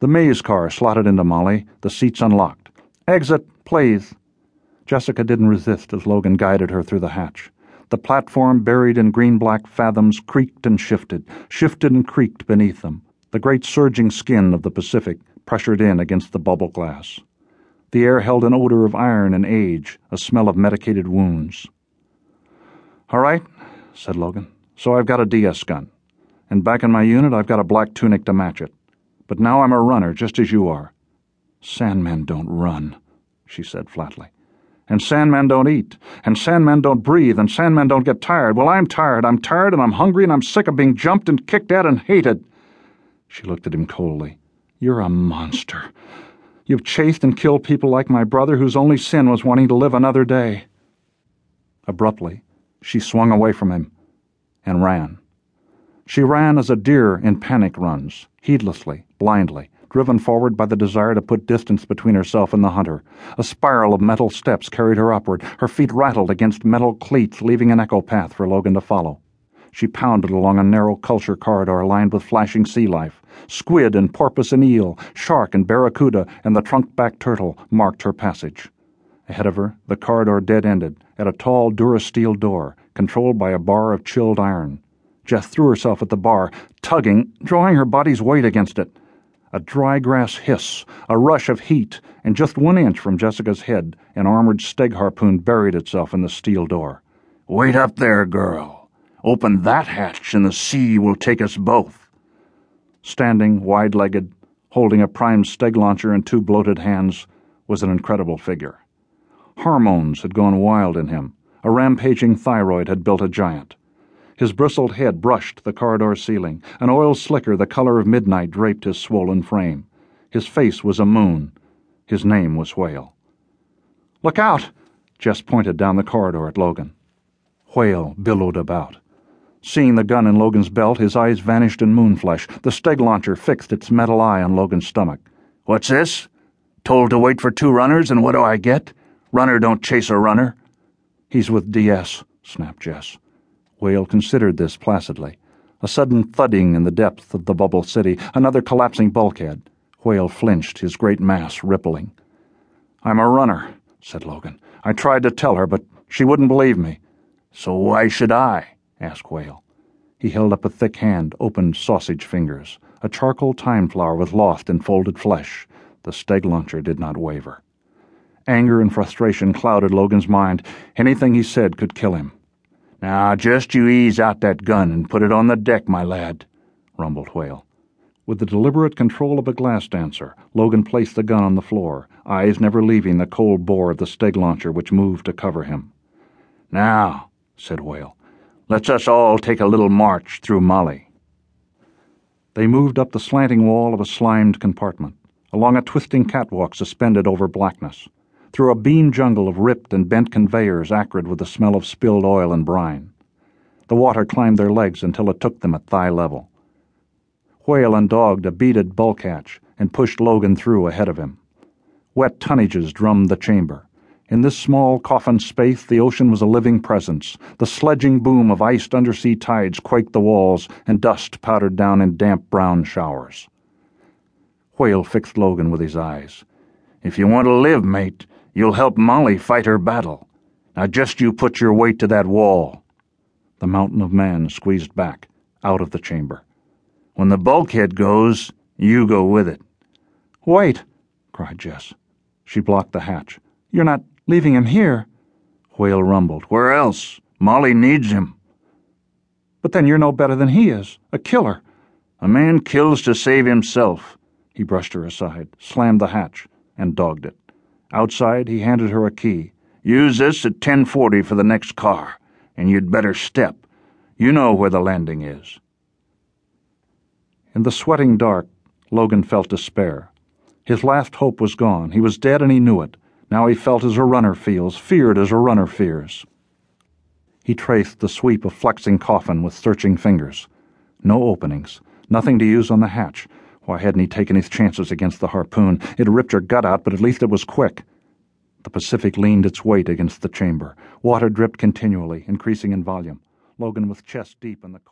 The maze car slotted into Molly, the seats unlocked. Exit, please. Jessica didn't resist as Logan guided her through the hatch. The platform, buried in green black fathoms, creaked and shifted, shifted and creaked beneath them. The great surging skin of the Pacific pressured in against the bubble glass. The air held an odor of iron and age, a smell of medicated wounds. All right, said Logan. So I've got a DS gun. And back in my unit, I've got a black tunic to match it. But now I'm a runner, just as you are. Sandmen don't run, she said flatly. And Sandmen don't eat. And Sandmen don't breathe. And Sandmen don't get tired. Well, I'm tired. I'm tired and I'm hungry and I'm sick of being jumped and kicked at and hated. She looked at him coldly. You're a monster. You've chased and killed people like my brother, whose only sin was wanting to live another day. Abruptly, she swung away from him and ran. She ran as a deer in panic runs, heedlessly, blindly, driven forward by the desire to put distance between herself and the hunter. A spiral of metal steps carried her upward. Her feet rattled against metal cleats, leaving an echo path for Logan to follow. She pounded along a narrow culture corridor lined with flashing sea life. Squid and porpoise and eel, shark and barracuda, and the trunk-backed turtle marked her passage. Ahead of her, the corridor dead-ended at a tall durasteel door, controlled by a bar of chilled iron. Jess threw herself at the bar, tugging, drawing her body's weight against it. A dry grass hiss, a rush of heat, and just one inch from Jessica's head, an armored steg harpoon buried itself in the steel door. Wait up there, girl. Open that hatch and the sea will take us both. Standing, wide legged, holding a primed steg launcher in two bloated hands, was an incredible figure. Hormones had gone wild in him. A rampaging thyroid had built a giant. His bristled head brushed the corridor ceiling. An oil slicker the color of midnight draped his swollen frame. His face was a moon. His name was Whale. Look out! Jess pointed down the corridor at Logan. Whale billowed about. Seeing the gun in Logan's belt, his eyes vanished in moonflesh. The steg launcher fixed its metal eye on Logan's stomach. What's this? Told to wait for two runners, and what do I get? Runner don't chase a runner. He's with DS, snapped Jess. Whale considered this placidly. A sudden thudding in the depth of the bubble city, another collapsing bulkhead. Whale flinched, his great mass rippling. I'm a runner, said Logan. I tried to tell her, but she wouldn't believe me. So why should I? asked Whale. He held up a thick hand, opened sausage fingers. A charcoal time flower with lost and folded flesh. The steg launcher did not waver. Anger and frustration clouded Logan's mind. Anything he said could kill him. Now, just you ease out that gun and put it on the deck, my lad, rumbled Whale. With the deliberate control of a glass dancer, Logan placed the gun on the floor, eyes never leaving the cold bore of the steg launcher which moved to cover him. Now, said Whale, Let's us all take a little march through Molly. They moved up the slanting wall of a slimed compartment, along a twisting catwalk suspended over blackness, through a beam jungle of ripped and bent conveyors acrid with the smell of spilled oil and brine. The water climbed their legs until it took them at thigh level. Whale undogged a beaded hatch and pushed Logan through ahead of him. Wet tonnages drummed the chamber. In this small coffin space, the ocean was a living presence. The sledging boom of iced undersea tides quaked the walls, and dust powdered down in damp brown showers. Whale fixed Logan with his eyes. If you want to live, mate, you'll help Molly fight her battle. Now just you put your weight to that wall. The mountain of man squeezed back, out of the chamber. When the bulkhead goes, you go with it. Wait, cried Jess. She blocked the hatch. You're not Leaving him here. Whale rumbled. Where else? Molly needs him. But then you're no better than he is. A killer. A man kills to save himself. He brushed her aside, slammed the hatch, and dogged it. Outside, he handed her a key. Use this at 1040 for the next car, and you'd better step. You know where the landing is. In the sweating dark, Logan felt despair. His last hope was gone. He was dead and he knew it. Now he felt as a runner feels, feared as a runner fears. He traced the sweep of flexing coffin with searching fingers. No openings, nothing to use on the hatch. Why hadn't he taken his chances against the harpoon? It ripped her gut out, but at least it was quick. The Pacific leaned its weight against the chamber. Water dripped continually, increasing in volume. Logan with chest deep in the cold.